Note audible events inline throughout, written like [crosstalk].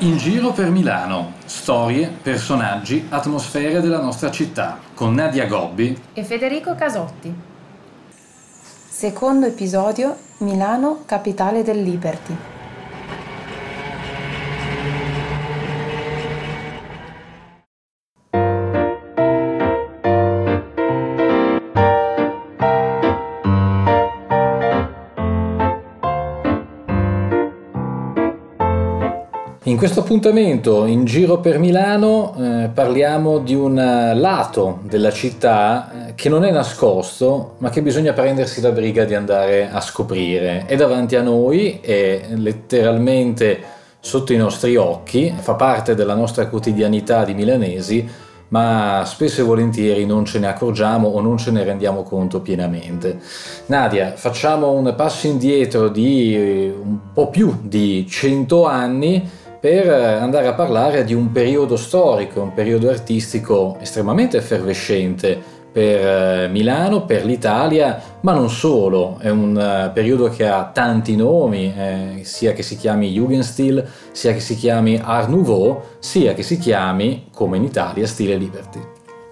In giro per Milano, storie, personaggi, atmosfere della nostra città, con Nadia Gobbi e Federico Casotti. Secondo episodio, Milano, capitale del Liberty. Questo appuntamento in giro per Milano eh, parliamo di un lato della città eh, che non è nascosto ma che bisogna prendersi la briga di andare a scoprire. È davanti a noi, è letteralmente sotto i nostri occhi, fa parte della nostra quotidianità di milanesi ma spesso e volentieri non ce ne accorgiamo o non ce ne rendiamo conto pienamente. Nadia, facciamo un passo indietro di un po' più di 100 anni per andare a parlare di un periodo storico, un periodo artistico estremamente effervescente per eh, Milano, per l'Italia, ma non solo, è un eh, periodo che ha tanti nomi, eh, sia che si chiami Jugendstil, sia che si chiami Art Nouveau, sia che si chiami, come in Italia, stile Liberty.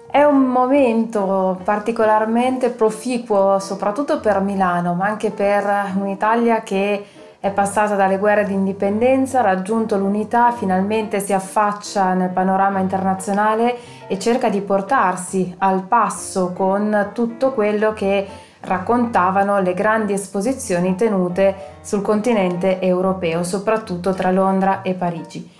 È un momento particolarmente proficuo, soprattutto per Milano, ma anche per un'Italia che è passata dalle guerre di indipendenza, ha raggiunto l'unità, finalmente si affaccia nel panorama internazionale e cerca di portarsi al passo con tutto quello che raccontavano le grandi esposizioni tenute sul continente europeo, soprattutto tra Londra e Parigi.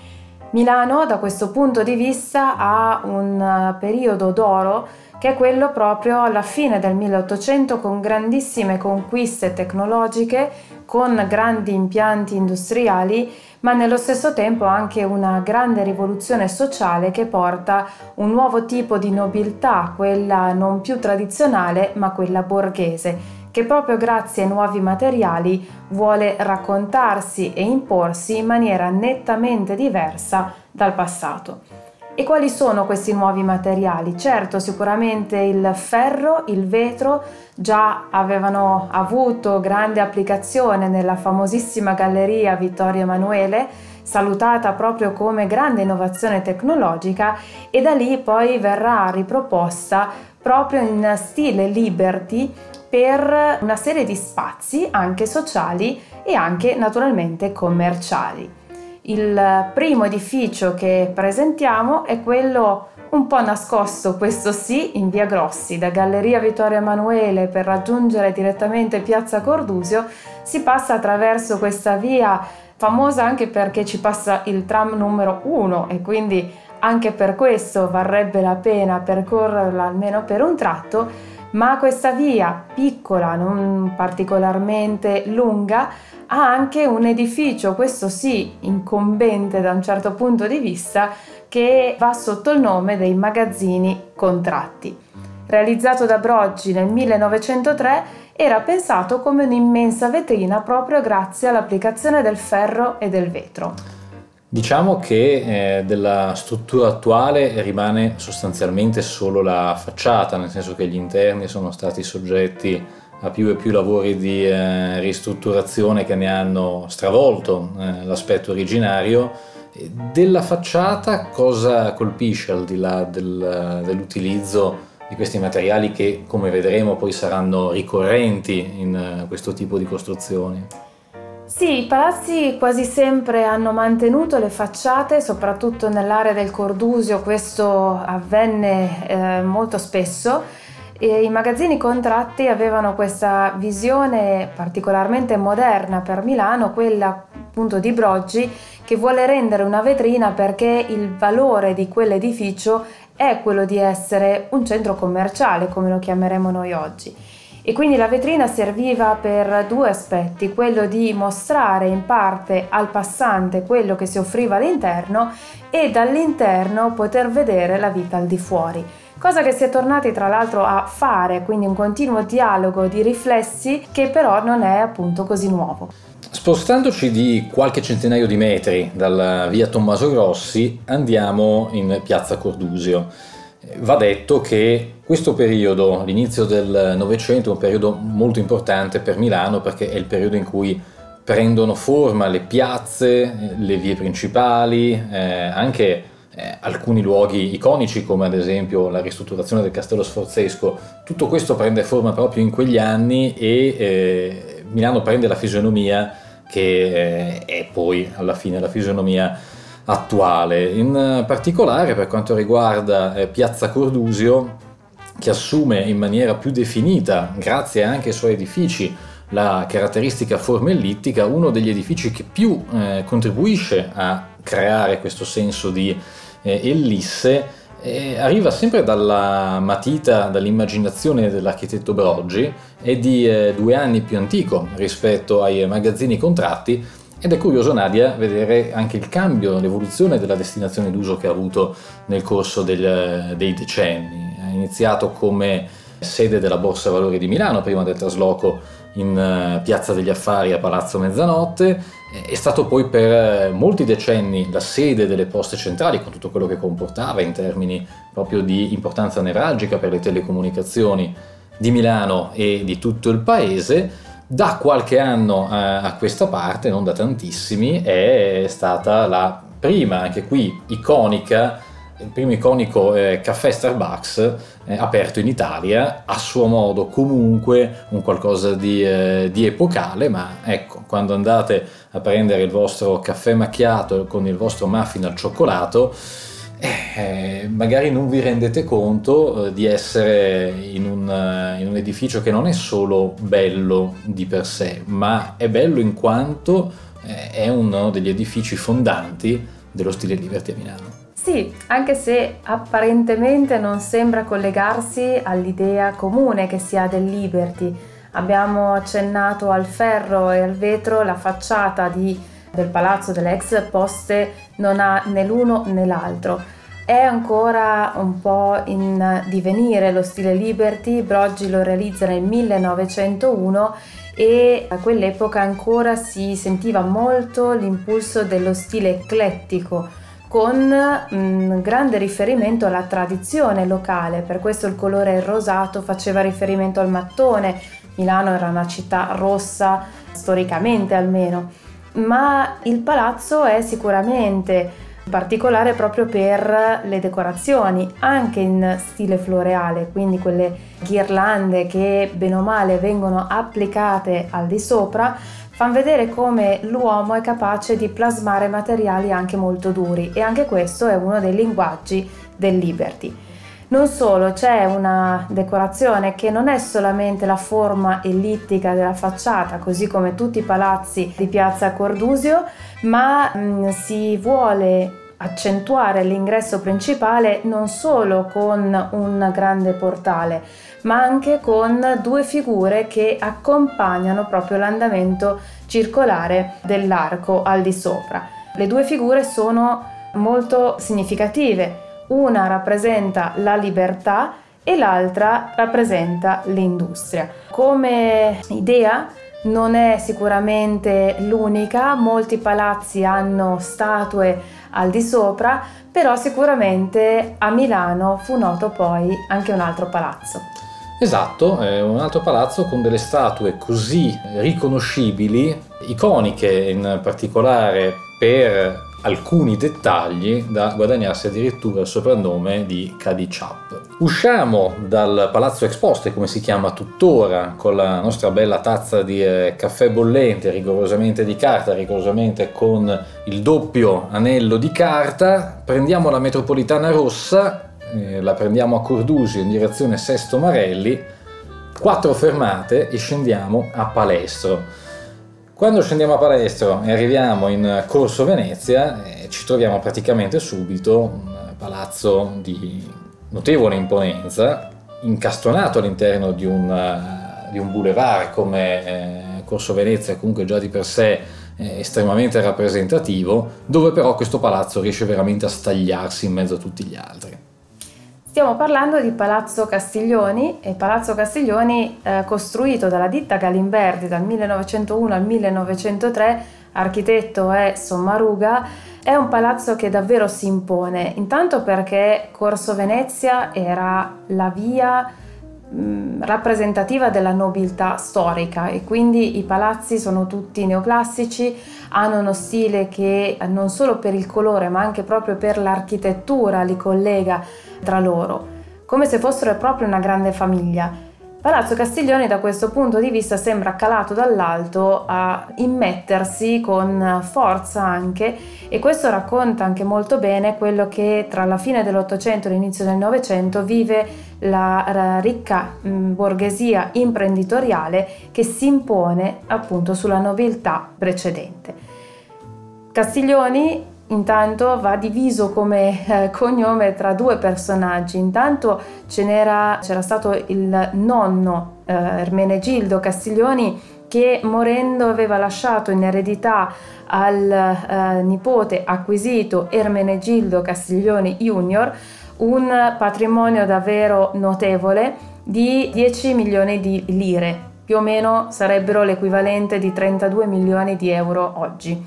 Milano da questo punto di vista ha un periodo d'oro che è quello proprio alla fine del 1800 con grandissime conquiste tecnologiche, con grandi impianti industriali, ma nello stesso tempo anche una grande rivoluzione sociale che porta un nuovo tipo di nobiltà, quella non più tradizionale, ma quella borghese, che proprio grazie ai nuovi materiali vuole raccontarsi e imporsi in maniera nettamente diversa dal passato. E quali sono questi nuovi materiali? Certo, sicuramente il ferro, il vetro già avevano avuto grande applicazione nella famosissima galleria Vittorio Emanuele, salutata proprio come grande innovazione tecnologica e da lì poi verrà riproposta proprio in stile Liberty per una serie di spazi anche sociali e anche naturalmente commerciali. Il primo edificio che presentiamo è quello un po' nascosto, questo sì, in via Grossi, da Galleria Vittorio Emanuele per raggiungere direttamente Piazza Cordusio, si passa attraverso questa via famosa anche perché ci passa il tram numero 1 e quindi anche per questo varrebbe la pena percorrerla almeno per un tratto, ma questa via piccola, non particolarmente lunga, ha anche un edificio, questo sì, incombente da un certo punto di vista, che va sotto il nome dei magazzini contratti. Realizzato da Broggi nel 1903, era pensato come un'immensa vetrina proprio grazie all'applicazione del ferro e del vetro. Diciamo che eh, della struttura attuale rimane sostanzialmente solo la facciata, nel senso che gli interni sono stati soggetti a più e più lavori di eh, ristrutturazione che ne hanno stravolto eh, l'aspetto originario. Della facciata cosa colpisce al di là del, dell'utilizzo di questi materiali che come vedremo poi saranno ricorrenti in uh, questo tipo di costruzioni? Sì, i palazzi quasi sempre hanno mantenuto le facciate, soprattutto nell'area del Cordusio questo avvenne eh, molto spesso e I magazzini contratti avevano questa visione particolarmente moderna per Milano, quella appunto di Broggi, che vuole rendere una vetrina perché il valore di quell'edificio è quello di essere un centro commerciale, come lo chiameremo noi oggi. E quindi la vetrina serviva per due aspetti, quello di mostrare in parte al passante quello che si offriva all'interno e dall'interno poter vedere la vita al di fuori cosa che si è tornati tra l'altro a fare, quindi un continuo dialogo di riflessi che però non è appunto così nuovo. Spostandoci di qualche centinaio di metri dalla via Tommaso Grossi andiamo in piazza Cordusio. Va detto che questo periodo, l'inizio del Novecento, è un periodo molto importante per Milano perché è il periodo in cui prendono forma le piazze, le vie principali, eh, anche eh, alcuni luoghi iconici come ad esempio la ristrutturazione del castello sforzesco. Tutto questo prende forma proprio in quegli anni e eh, Milano prende la fisionomia che eh, è poi alla fine la fisionomia attuale. In particolare per quanto riguarda eh, Piazza Cordusio, che assume in maniera più definita, grazie anche ai suoi edifici, la caratteristica forma ellittica, uno degli edifici che più eh, contribuisce a creare questo senso di eh, ellisse, eh, arriva sempre dalla matita, dall'immaginazione dell'architetto Broggi, è di eh, due anni più antico rispetto ai magazzini contratti ed è curioso Nadia vedere anche il cambio, l'evoluzione della destinazione d'uso che ha avuto nel corso del, dei decenni. Ha iniziato come sede della Borsa Valori di Milano prima del trasloco in eh, Piazza degli Affari a Palazzo Mezzanotte, è stato poi per eh, molti decenni la sede delle poste centrali con tutto quello che comportava in termini proprio di importanza nevralgica per le telecomunicazioni di Milano e di tutto il paese da qualche anno a, a questa parte, non da tantissimi, è stata la prima, anche qui iconica, il primo iconico eh, caffè Starbucks eh, aperto in Italia, a suo modo comunque un qualcosa di, eh, di, epocale, ma ecco, quando andate a prendere il vostro caffè macchiato con il vostro muffin al cioccolato, eh, magari non vi rendete conto eh, di essere in un, eh, in un, edificio che non è solo bello di per sé, ma è bello in quanto eh, è uno degli edifici fondanti dello stile Liberty a Milano. Sì, anche se apparentemente non sembra collegarsi all'idea comune che si ha del Liberty. Abbiamo accennato al ferro e al vetro, la facciata di del palazzo delle ex poste non ha né l'uno né l'altro. È ancora un po' in divenire lo stile Liberty, Broggi lo realizza nel 1901 e a quell'epoca ancora si sentiva molto l'impulso dello stile eclettico con un grande riferimento alla tradizione locale, per questo il colore rosato faceva riferimento al mattone, Milano era una città rossa storicamente almeno ma il palazzo è sicuramente particolare proprio per le decorazioni, anche in stile floreale, quindi quelle ghirlande che bene o male vengono applicate al di sopra, fanno vedere come l'uomo è capace di plasmare materiali anche molto duri e anche questo è uno dei linguaggi del Liberty. Non solo, c'è una decorazione che non è solamente la forma ellittica della facciata, così come tutti i palazzi di piazza Cordusio, ma mh, mm, si vuole accentuare l'ingresso principale non solo con un grande portale, ma anche con due figure che accompagnano proprio l'andamento circolare dell'arco al di sopra. Le due figure sono molto significative una rappresenta la libertà e l'altra rappresenta l'industria. Come idea non è sicuramente l'unica, molti palazzi hanno statue al di sopra, però sicuramente a Milano fu noto poi anche un altro palazzo. Esatto, è un altro palazzo con delle statue così riconoscibili, iconiche in particolare per alcuni dettagli da guadagnarsi addirittura il soprannome di Chap. Usciamo dal Palazzo Exposte, come si chiama tuttora, con la nostra bella tazza di eh, caffè bollente, rigorosamente di carta, rigorosamente con il doppio anello di carta, prendiamo la metropolitana rossa, eh, la prendiamo a Cordusio in direzione Sesto Marelli, quattro fermate e scendiamo a Palestro quando scendiamo a Palestro e arriviamo in Corso Venezia, eh, ci troviamo praticamente subito un palazzo di notevole imponenza, incastonato all'interno di un, uh, di un boulevard come eh, Corso Venezia, comunque già di per sé eh, estremamente rappresentativo, dove però questo palazzo riesce veramente a stagliarsi in mezzo a tutti gli altri. Stiamo parlando di Palazzo Castiglioni e Palazzo Castiglioni eh, costruito dalla ditta Galimberti dal 1901 al 1903, architetto è Sommaruga, è un palazzo che davvero si impone, intanto perché Corso Venezia era la via mh, rappresentativa della nobiltà storica e quindi i palazzi sono tutti neoclassici, hanno uno stile che non solo per il colore ma anche proprio per l'architettura li collega tra loro, come se fossero proprio una grande famiglia. Palazzo Castiglioni da questo punto di vista sembra calato dall'alto a immettersi con forza anche e questo racconta anche molto bene quello che tra la fine dell'Ottocento e l'inizio del Novecento vive la ricca borghesia imprenditoriale che si impone appunto sulla nobiltà precedente. Castiglioni intanto va diviso come eh, cognome tra due personaggi. Intanto c'era, stato il nonno eh, Ermenegildo Castiglioni che morendo aveva lasciato in eredità al eh, nipote acquisito Ermenegildo Castiglioni Junior un patrimonio davvero notevole di 10 milioni di lire, più o meno sarebbero l'equivalente di 32 milioni di euro oggi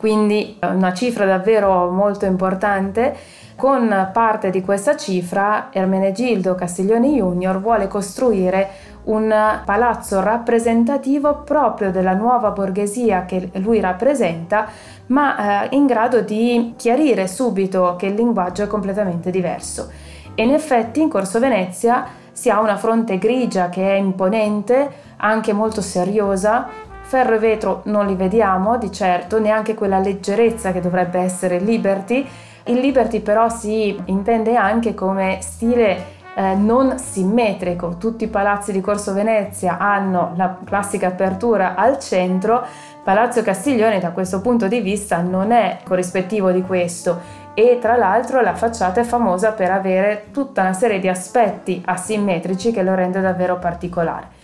quindi una cifra davvero molto importante. Con parte di questa cifra Ermenegildo Castiglioni Junior vuole costruire un palazzo rappresentativo proprio della nuova borghesia che lui rappresenta, ma eh, in grado di chiarire subito che il linguaggio è completamente diverso. E in effetti in Corso Venezia si ha una fronte grigia che è imponente, anche molto seriosa, Ferro e vetro non li vediamo di certo, neanche quella leggerezza che dovrebbe essere Liberty. Il Liberty però si intende anche come stile eh, non simmetrico. Tutti i palazzi di Corso Venezia hanno la classica apertura al centro. Palazzo Castiglione da questo punto di vista non è corrispettivo di questo e tra l'altro la facciata è famosa per avere tutta una serie di aspetti asimmetrici che lo rende davvero particolare.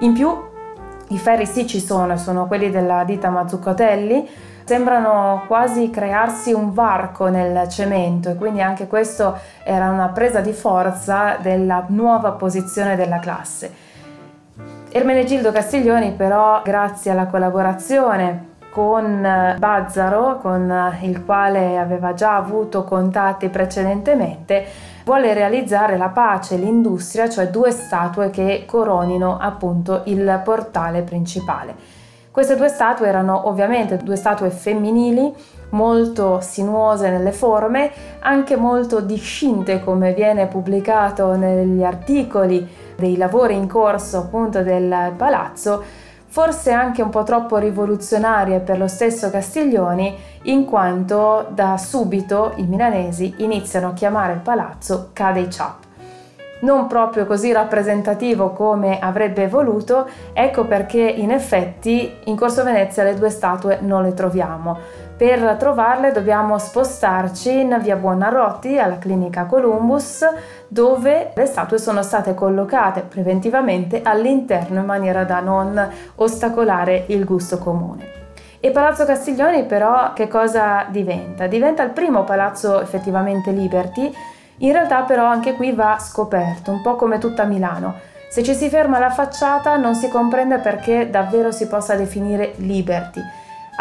In più i ferri sì ci sono, sono quelli della ditta Mazzuccatelli, sembrano quasi crearsi un varco nel cemento e quindi anche questo era una presa di forza della nuova posizione della classe. Ermenegildo Castiglioni però grazie alla collaborazione con Bazzaro, con il quale aveva già avuto contatti precedentemente, vuole realizzare la pace e l'industria, cioè due statue che coronino appunto il portale principale. Queste due statue erano ovviamente due statue femminili, molto sinuose nelle forme, anche molto discinte come viene pubblicato negli articoli dei lavori in corso appunto del palazzo, forse anche un po' troppo rivoluzionarie per lo stesso Castiglioni, in quanto da subito i milanesi iniziano a chiamare il palazzo Cadei Chap. Non proprio così rappresentativo come avrebbe voluto, ecco perché in effetti in Corso Venezia le due statue non le troviamo. Per trovarle dobbiamo spostarci in via Buonarroti alla clinica Columbus dove le statue sono state collocate preventivamente all'interno in maniera da non ostacolare il gusto comune. E Palazzo Castiglioni però che cosa diventa? Diventa il primo palazzo effettivamente Liberty, in realtà però anche qui va scoperto, un po' come tutta Milano. Se ci si ferma alla facciata non si comprende perché davvero si possa definire Liberty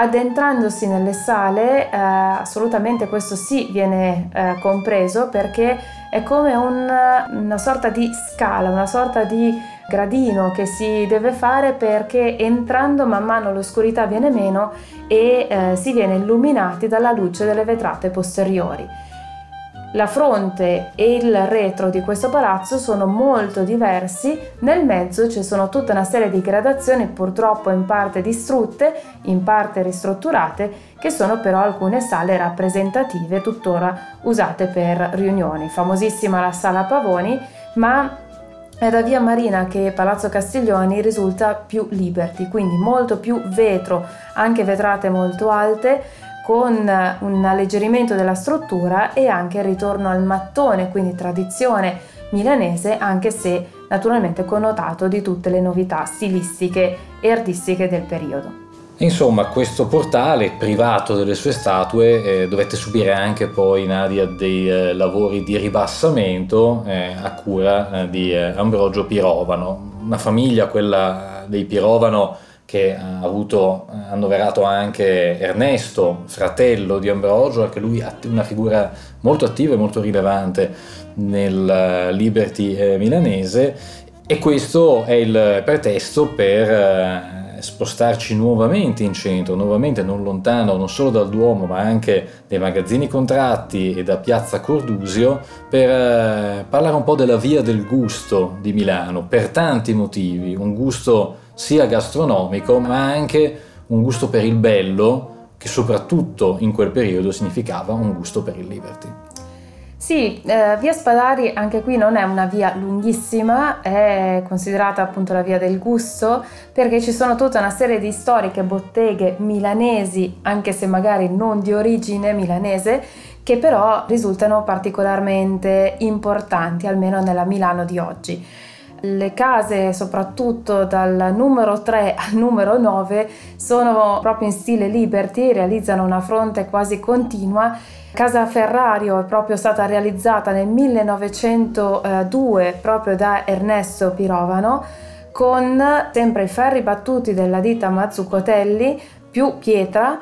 addentrandosi nelle sale, eh, assolutamente questo sì viene eh, compreso perché è come un, una sorta di scala, una sorta di gradino che si deve fare perché entrando man mano l'oscurità viene meno e eh, si viene illuminati dalla luce delle vetrate posteriori. La fronte e il retro di questo palazzo sono molto diversi, nel mezzo ci sono tutta una serie di gradazioni purtroppo in parte distrutte, in parte ristrutturate, che sono però alcune sale rappresentative tuttora usate per riunioni. Famosissima la sala Pavoni, ma è da via Marina che Palazzo Castiglioni risulta più liberty, quindi molto più vetro, anche vetrate molto alte, con un alleggerimento della struttura e anche il ritorno al mattone, quindi tradizione milanese, anche se naturalmente connotato di tutte le novità stilistiche e artistiche del periodo. Insomma, questo portale privato delle sue statue eh, dovette subire anche poi Nadia dei eh, lavori di ribassamento eh, a cura eh, di eh, Ambrogio Pirovano, una famiglia, quella dei Pirovano, che ha avuto annoverato anche Ernesto, fratello di Ambrogio, anche lui una figura molto attiva e molto rilevante nel Liberty eh, milanese. E questo è il pretesto per eh, spostarci nuovamente in centro, nuovamente non lontano non solo dal Duomo ma anche dai magazzini contratti e da Piazza Cordusio per eh, parlare un po' della via del gusto di Milano per tanti motivi, un gusto sia gastronomico ma anche un gusto per il bello che soprattutto in quel periodo significava un gusto per il Liberty. Sì, eh, via Spadari anche qui non è una via lunghissima, è considerata appunto la via del gusto perché ci sono tutta una serie di storiche botteghe milanesi, anche se magari non di origine milanese, che però risultano particolarmente importanti, almeno nella Milano di oggi. Le case, soprattutto dal numero 3 al numero 9, sono proprio in stile Liberty, realizzano una fronte quasi continua. Casa Ferrario è proprio stata realizzata nel 1902 proprio da Ernesto Pirovano con sempre i ferri battuti della ditta Mazzucotelli più pietra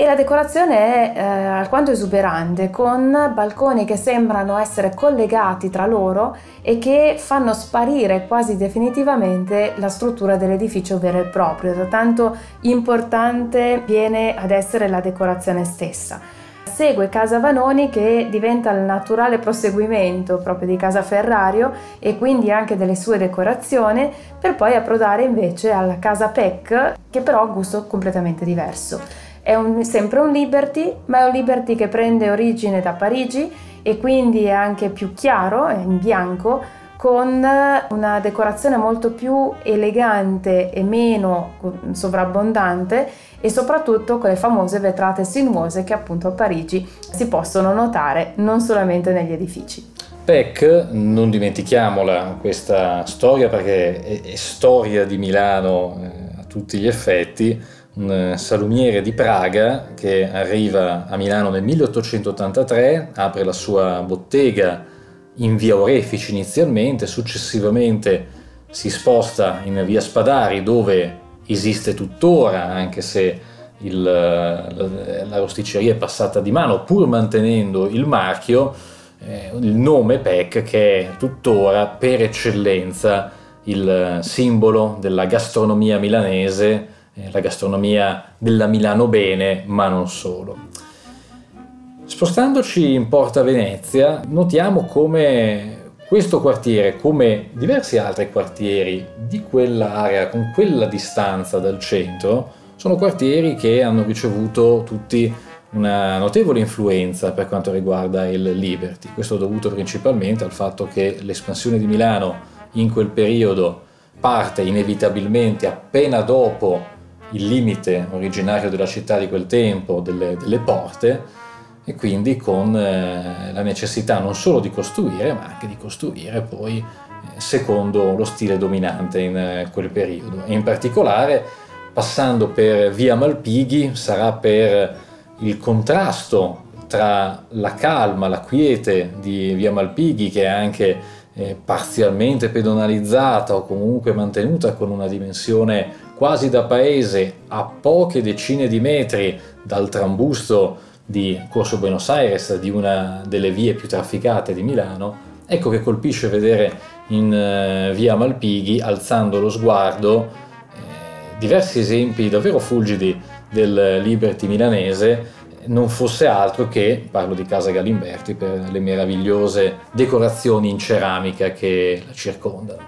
e la decorazione è eh, alquanto esuberante, con balconi che sembrano essere collegati tra loro e che fanno sparire quasi definitivamente la struttura dell'edificio vero e proprio, da tanto importante viene ad essere la decorazione stessa. Segue Casa Vanoni che diventa il naturale proseguimento proprio di Casa Ferrario e quindi anche delle sue decorazioni, per poi approdare invece alla Casa Peck, che però ha un gusto completamente diverso. È un, sempre un Liberty, ma è un Liberty che prende origine da Parigi e quindi è anche più chiaro, è in bianco, con una decorazione molto più elegante e meno sovrabbondante e soprattutto con le famose vetrate sinuose che appunto a Parigi si possono notare non solamente negli edifici. Peck, non dimentichiamola questa storia perché è, è storia di Milano eh, a tutti gli effetti, un eh, salumiere di Praga che arriva a Milano nel 1883, apre la sua bottega in via Orefici inizialmente, successivamente si sposta in via Spadari dove esiste tuttora, anche se il, la rosticceria è passata di mano, pur mantenendo il marchio, eh, il nome PEC che è tuttora per eccellenza il simbolo della gastronomia milanese eh, la gastronomia della Milano bene, ma non solo. Spostandoci in Porta Venezia, notiamo come questo quartiere, come diversi altri quartieri di quell'area, con quella distanza dal centro, sono quartieri che hanno ricevuto tutti una notevole influenza per quanto riguarda il Liberty. Questo è dovuto principalmente al fatto che l'espansione di Milano in quel periodo parte inevitabilmente appena dopo il limite originario della città di quel tempo, delle, delle porte, e quindi con eh, la necessità non solo di costruire, ma anche di costruire poi eh, secondo lo stile dominante in eh, quel periodo. E in particolare, passando per via Malpighi, sarà per il contrasto tra la calma, la quiete di via Malpighi, che è anche parzialmente pedonalizzata o comunque mantenuta con una dimensione quasi da paese a poche decine di metri dal trambusto di Corso Buenos Aires, di una delle vie più trafficate di Milano, ecco che colpisce vedere in uh, via Malpighi, alzando lo sguardo, eh, diversi esempi davvero fulgidi del Liberty milanese, non fosse altro che, parlo di Casa Galimberti, per le meravigliose decorazioni in ceramica che la circondano.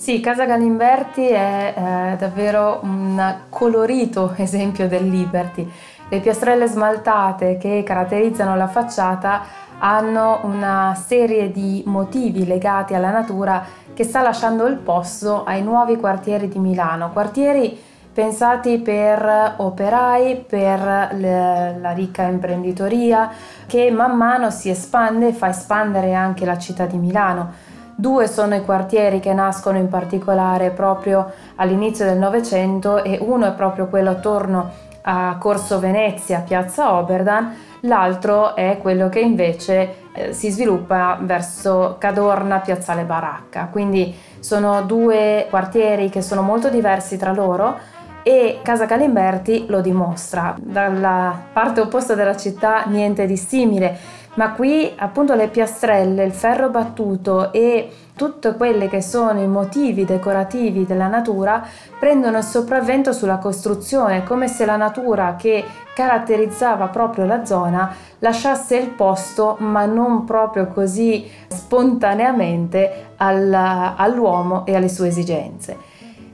Sì, Casa Galimberti è eh, davvero un colorito [laughs] esempio del Liberty. Le piastrelle smaltate che caratterizzano la facciata hanno una serie di motivi legati alla natura che sta lasciando il posto ai nuovi quartieri di Milano, quartieri pensati per operai, per le, la ricca imprenditoria che man mano si espande e fa espandere anche la città di Milano. Due sono i quartieri che nascono in particolare proprio all'inizio del Novecento e uno è proprio quello attorno a Corso Venezia, Piazza Oberdan, l'altro è quello che invece eh, si sviluppa verso Cadorna, Piazzale Baracca. Quindi sono due quartieri che sono molto diversi tra loro e Casa Calimberti lo dimostra. Dalla parte opposta della città niente di simile ma qui appunto le piastrelle, il ferro battuto e tutti quelli che sono i motivi decorativi della natura prendono il sopravvento sulla costruzione, come se la natura che caratterizzava proprio la zona lasciasse il posto, ma non proprio così spontaneamente al, all'uomo e alle sue esigenze.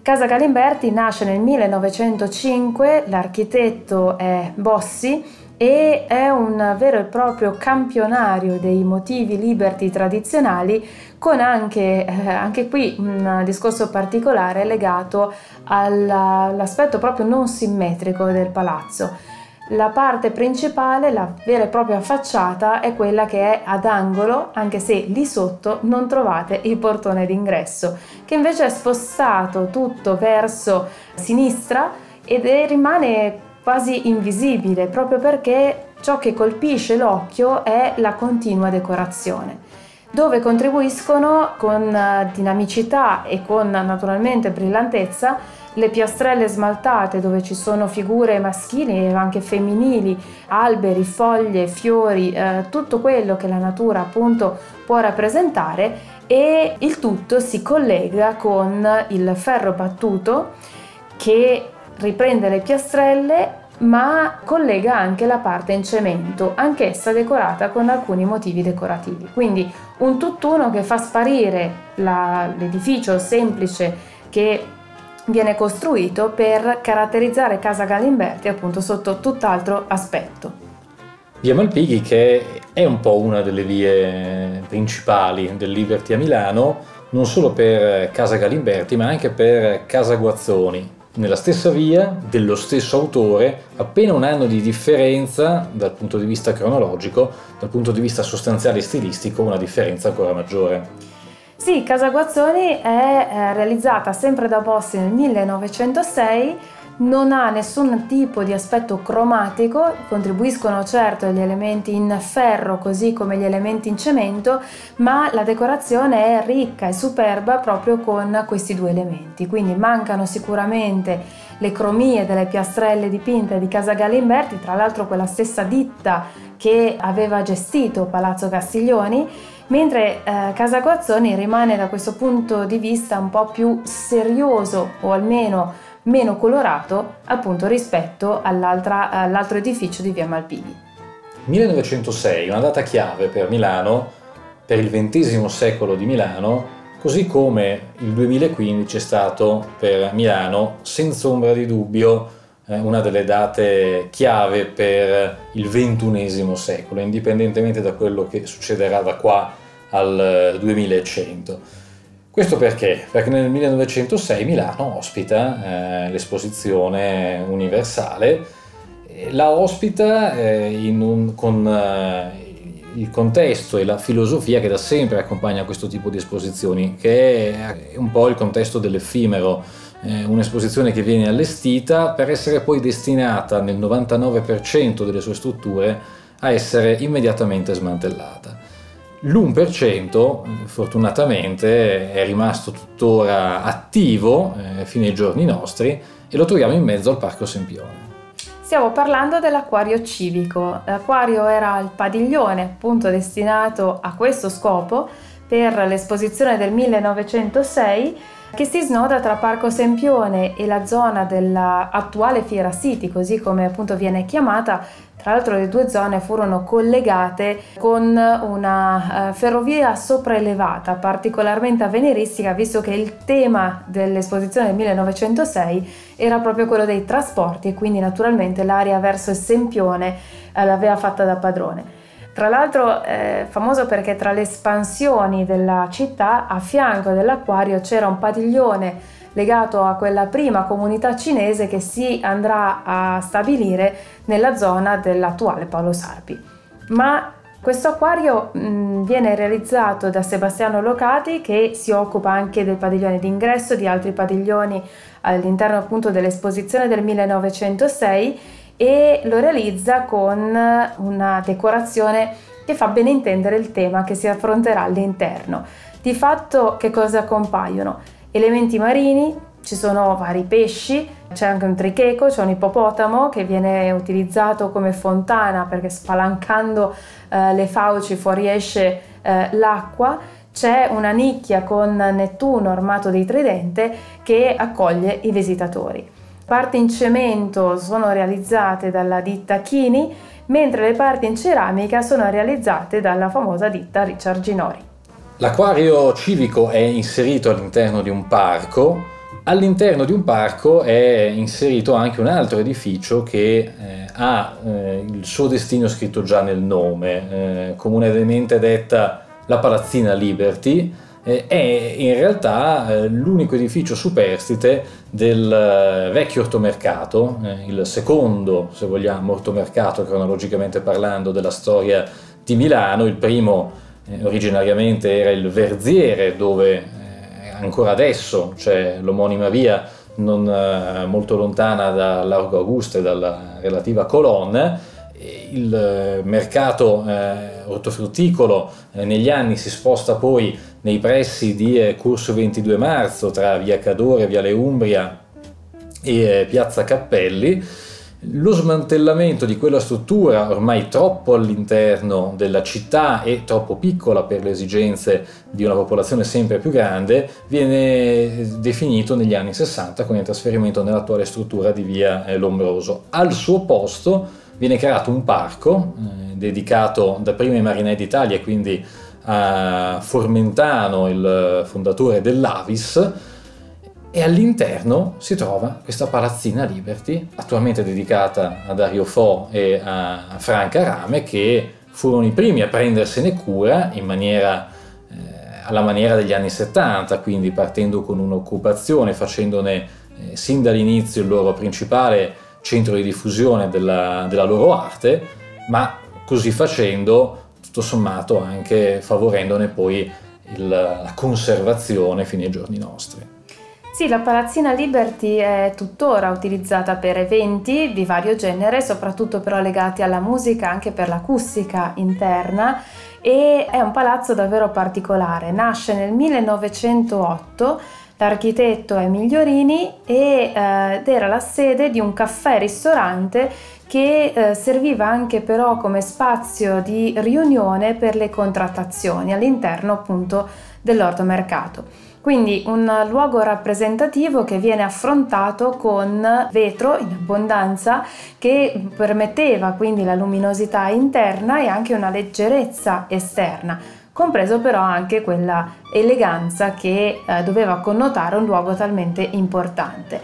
Casa Galimberti nasce nel 1905, l'architetto è Bossi e è un vero e proprio campionario dei motivi liberty tradizionali con anche, eh, anche qui un discorso particolare legato all'aspetto proprio non simmetrico del palazzo. La parte principale, la vera e propria facciata, è quella che è ad angolo, anche se lì sotto non trovate il portone d'ingresso, che invece è spostato tutto verso sinistra ed è, rimane quasi invisibile proprio perché ciò che colpisce l'occhio è la continua decorazione dove contribuiscono con eh, dinamicità e con naturalmente brillantezza le piastrelle smaltate dove ci sono figure maschili e anche femminili, alberi, foglie, fiori, eh, tutto quello che la natura appunto può rappresentare e il tutto si collega con il ferro battuto che riprende le piastrelle ma collega anche la parte in cemento, anch'essa decorata con alcuni motivi decorativi. Quindi un tutt'uno che fa sparire la, l'edificio semplice che viene costruito per caratterizzare Casa Galimberti appunto sotto tutt'altro aspetto. Via Malpighi che è un po' una delle vie principali del Liberty a Milano, non solo per Casa Galimberti ma anche per Casa Guazzoni, nella stessa via, dello stesso autore, appena un anno di differenza dal punto di vista cronologico, dal punto di vista sostanziale e stilistico, una differenza ancora maggiore. Sì, Casa Guazzoni è eh, realizzata sempre da Bossi nel 1906 non ha nessun tipo di aspetto cromatico, contribuiscono certo gli elementi in ferro così come gli elementi in cemento, ma la decorazione è ricca e superba proprio con questi due elementi, quindi mancano sicuramente le cromie delle piastrelle dipinte di Casa Galimberti, tra l'altro quella stessa ditta che aveva gestito Palazzo Castiglioni, mentre eh, Casa Guazzoni rimane da questo punto di vista un po' più serioso o almeno meno colorato appunto rispetto all'altro edificio di via Malpighi. 1906, una data chiave per Milano, per il XX secolo di Milano, così come il 2015 è stato per Milano, senza ombra di dubbio, eh, una delle date chiave per il XXI secolo, indipendentemente da quello che succederà da qua al 2100. Questo perché? Perché nel 1906 Milano ospita eh, l'esposizione universale, la ospita eh, un, con eh, il contesto e la filosofia che da sempre accompagna questo tipo di esposizioni, che è un po' il contesto dell'effimero, eh, un'esposizione che viene allestita per essere poi destinata nel 99% delle sue strutture a essere immediatamente smantellata. L'1% fortunatamente è rimasto tuttora attivo eh, fino ai giorni nostri e lo troviamo in mezzo al Parco Sempione. Stiamo parlando dell'acquario civico. L'acquario era il padiglione appunto destinato a questo scopo per l'esposizione del 1906 che si snoda tra Parco Sempione e la zona dell'attuale Fiera City, così come appunto viene chiamata, tra l'altro le due zone furono collegate con una uh, ferrovia sopraelevata particolarmente avveniristica visto che il tema dell'esposizione del 1906 era proprio quello dei trasporti e quindi naturalmente l'area verso il Sempione uh, l'aveva fatta da padrone. Tra l'altro è famoso perché tra le espansioni della città a fianco dell'acquario c'era un padiglione legato a quella prima comunità cinese che si andrà a stabilire nella zona dell'attuale Paolo Sarpi. Ma questo acquario mh, viene realizzato da Sebastiano Locati che si occupa anche del padiglione d'ingresso, di altri padiglioni all'interno appunto dell'esposizione del 1906 e lo realizza con una decorazione che fa ben intendere il tema che si affronterà all'interno. Di fatto che cosa compaiono? elementi marini, ci sono vari pesci, C'è anche un tricheco, c'è un ippopotamo che viene utilizzato come fontana perché spalancando eh, le fauci fuoriesce eh, l'acqua. C'è una nicchia con Nettuno armato di tridente che accoglie i visitatori. Parti in cemento sono realizzate dalla ditta Chini, mentre le parti in ceramica sono realizzate dalla famosa ditta Richard Ginori. L'acquario civico è inserito all'interno di un parco All'interno di un parco è inserito anche un altro edificio che eh, ha eh, il suo destino scritto già nel nome, eh, comunemente detta la Palazzina Liberty, eh, è in realtà eh, l'unico edificio superstite del eh, vecchio ortomercato, il secondo, se vogliamo, ortomercato cronologicamente parlando della storia di Milano, il primo originariamente era il Verziere dove ancora adesso c'è l'omonima via non eh, molto lontana da Largo Augusta e dalla relativa colonna. Il eh, mercato eh, ortofrutticolo eh, negli anni si sposta poi nei pressi di Corso 22 Marzo tra via Cadore, via Le Umbria e piazza Cappelli lo smantellamento di quella struttura ormai troppo all'interno della città e troppo piccola per le esigenze di una popolazione sempre più grande viene definito negli anni 60 con il trasferimento nell'attuale struttura di via eh, Lombroso. Al suo posto viene creato un parco eh, dedicato dapprima ai marinai d'Italia, quindi a Formentano, il fondatore dell'Avis, e all'interno si trova questa palazzina Liberty, attualmente dedicata a Dario Fo e a Franca Rame, che furono i primi a prendersene cura maniera, eh, alla maniera degli anni 70, quindi partendo con un'occupazione, facendone eh, sin dall'inizio il loro principale centro di diffusione della, della loro arte, ma così facendo, tutto sommato, anche favorendone poi il, la conservazione fino ai giorni nostri. Sì, la Palazzina Liberty è tuttora utilizzata per eventi di vario genere, soprattutto però legati alla musica, anche per l'acustica interna e è un palazzo davvero particolare. Nasce nel 1908 l'architetto è Migliorini e, eh, ed era la sede di un caffè-ristorante che eh, serviva anche però come spazio di riunione per le contrattazioni all'interno appunto dell'orto mercato. Quindi un luogo rappresentativo che viene affrontato con vetro in abbondanza che permetteva quindi la luminosità interna e anche una leggerezza esterna compreso però anche quella eleganza che eh, doveva connotare un luogo talmente importante.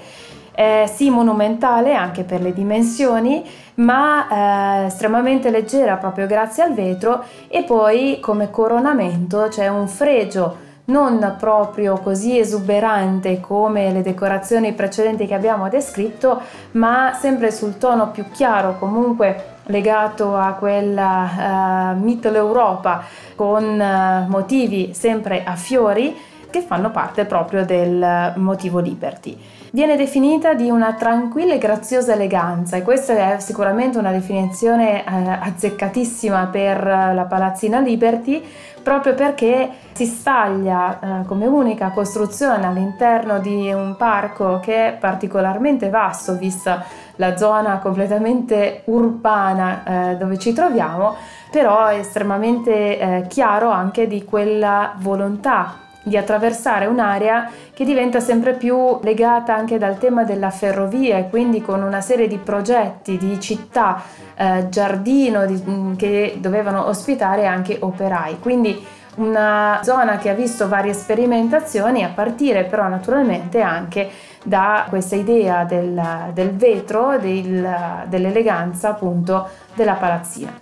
È sì monumentale anche per le dimensioni, ma eh, estremamente leggera proprio grazie al vetro e poi come coronamento c'è un fregio non proprio così esuberante come le decorazioni precedenti che abbiamo descritto, ma sempre sul tono più chiaro, comunque legato a quella uh, Mitteleuropa con uh, motivi sempre a fiori che fanno parte proprio del motivo Liberty. Viene definita di una tranquilla e graziosa eleganza e questa è sicuramente una definizione eh, azzeccatissima per la palazzina Liberty proprio perché si staglia eh, come unica costruzione all'interno di un parco che è particolarmente vasto vista la zona completamente urbana eh, dove ci troviamo, però è estremamente eh, chiaro anche di quella volontà di attraversare un'area che diventa sempre più legata anche dal tema della ferrovia e quindi con una serie di progetti di città, eh, giardino di, mm, che dovevano ospitare anche operai. Quindi una zona che ha visto varie sperimentazioni a partire però naturalmente anche da questa idea del, del vetro, del, dell'eleganza appunto della palazzina.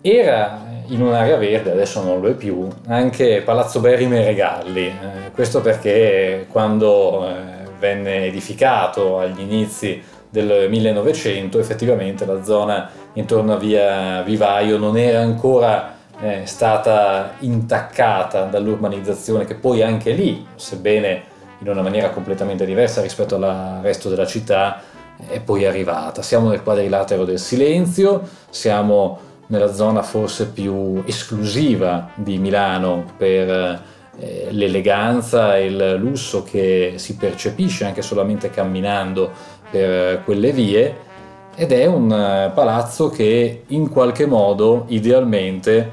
Era in un'area verde, adesso non lo è più, anche Palazzo Berrime Regalli, eh, questo perché quando eh, venne edificato agli inizi del 1900 effettivamente la zona intorno a via Vivaio non era ancora eh, stata intaccata dall'urbanizzazione che poi anche lì, sebbene in una maniera completamente diversa rispetto al resto della città, è poi arrivata. Siamo nel quadrilatero del silenzio, siamo nella zona forse più esclusiva di Milano per eh, l'eleganza e il lusso che si percepisce anche solamente camminando per quelle vie ed è un eh, palazzo che in qualche modo idealmente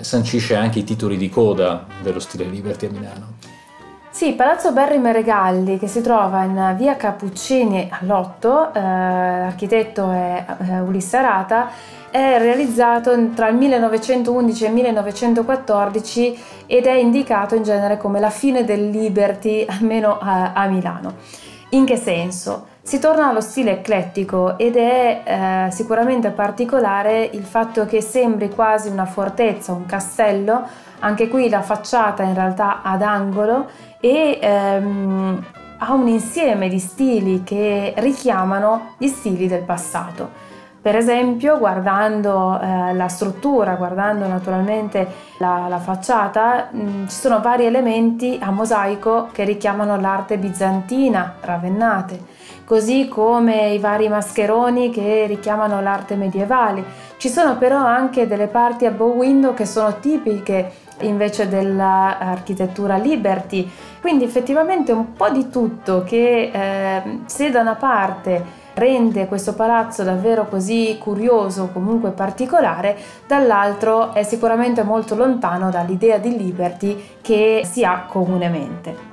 eh, sancisce anche i titoli di coda dello stile Liberty a Milano. Sì, Palazzo Berri Meregalli che si trova in via Cappuccini all'8, eh, l'architetto è eh, Ulisse Arata, è realizzato tra il 1911 e il 1914 ed è indicato in genere come la fine del Liberty, almeno a, a Milano. In che senso? Si torna allo stile eclettico ed è eh, sicuramente particolare il fatto che sembri quasi una fortezza, un castello, anche qui la facciata in realtà ad angolo e ehm, ha un insieme di stili che richiamano gli stili del passato. Per esempio, guardando eh, la struttura, guardando naturalmente la, la facciata, mh, mm, ci sono vari elementi a mosaico che richiamano l'arte bizantina, ravennate, così come i vari mascheroni che richiamano l'arte medievale. Ci sono però anche delle parti a bow window che sono tipiche invece dell'architettura Liberty, quindi effettivamente un po' di tutto che eh, se da una parte rende questo palazzo davvero così curioso, comunque particolare, dall'altro è sicuramente molto lontano dall'idea di Liberty che si ha comunemente.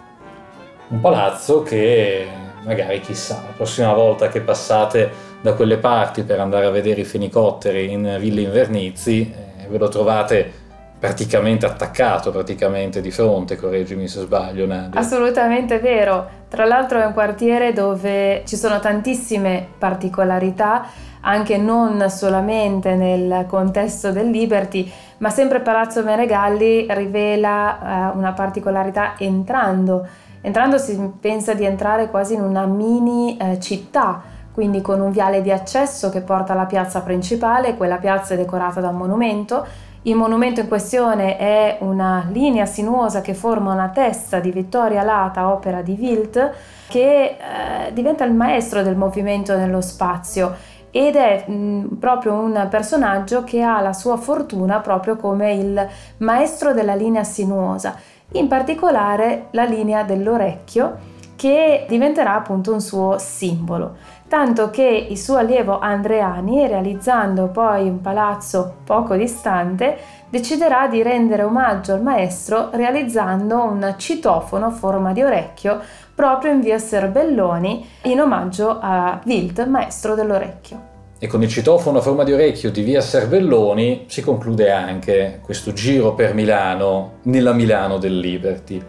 Un palazzo che magari chissà, la prossima volta che passate da quelle parti per andare a vedere i fenicotteri in Villa Invernizzi, eh, ve lo trovate praticamente attaccato, praticamente di fronte, correggimi se sbaglio Nadia. Assolutamente vero, tra l'altro è un quartiere dove ci sono tantissime particolarità, anche non solamente nel contesto del Liberty, ma sempre Palazzo Meregalli rivela uh, una particolarità entrando. Entrando si pensa di entrare quasi in una mini uh, città, quindi con un viale di accesso che porta alla piazza principale, quella piazza è decorata da un monumento, il monumento in questione è una linea sinuosa che forma una testa di Vittoria Lata, opera di Wilt, che eh, diventa il maestro del movimento nello spazio ed è mh, proprio un personaggio che ha la sua fortuna proprio come il maestro della linea sinuosa, in particolare la linea dell'orecchio che diventerà appunto un suo simbolo tanto che il suo allievo Andreani, realizzando poi un palazzo poco distante, deciderà di rendere omaggio al maestro realizzando un citofono a forma di orecchio proprio in via Serbelloni in omaggio a Wild, maestro dell'orecchio. E con il citofono a forma di orecchio di via Serbelloni si conclude anche questo giro per Milano, nella Milano del Liberty.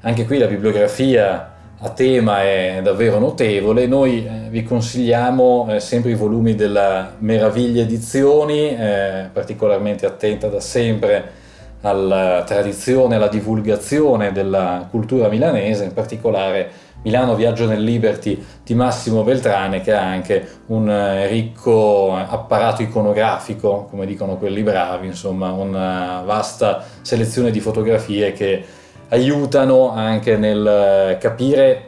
Anche qui la bibliografia a tema è davvero notevole. Noi eh, vi consigliamo eh, sempre i volumi della Meraviglia Edizioni, eh, particolarmente attenta da sempre alla tradizione, alla divulgazione della cultura milanese, in particolare Milano Viaggio nel Liberty di Massimo Beltrane che ha anche un eh, ricco apparato iconografico, come dicono quelli bravi, insomma una vasta selezione di fotografie che aiutano anche nel eh, capire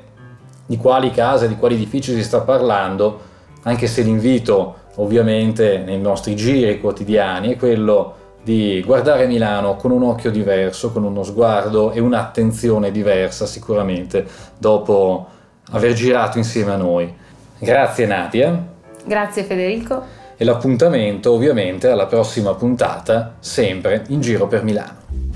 di quali case, di quali edifici si sta parlando, anche se l'invito ovviamente nei nostri giri quotidiani è quello di guardare Milano con un occhio diverso, con uno sguardo e un'attenzione diversa sicuramente dopo aver girato insieme a noi. Grazie Nadia. Grazie Federico. E l'appuntamento ovviamente alla prossima puntata, sempre in giro per Milano.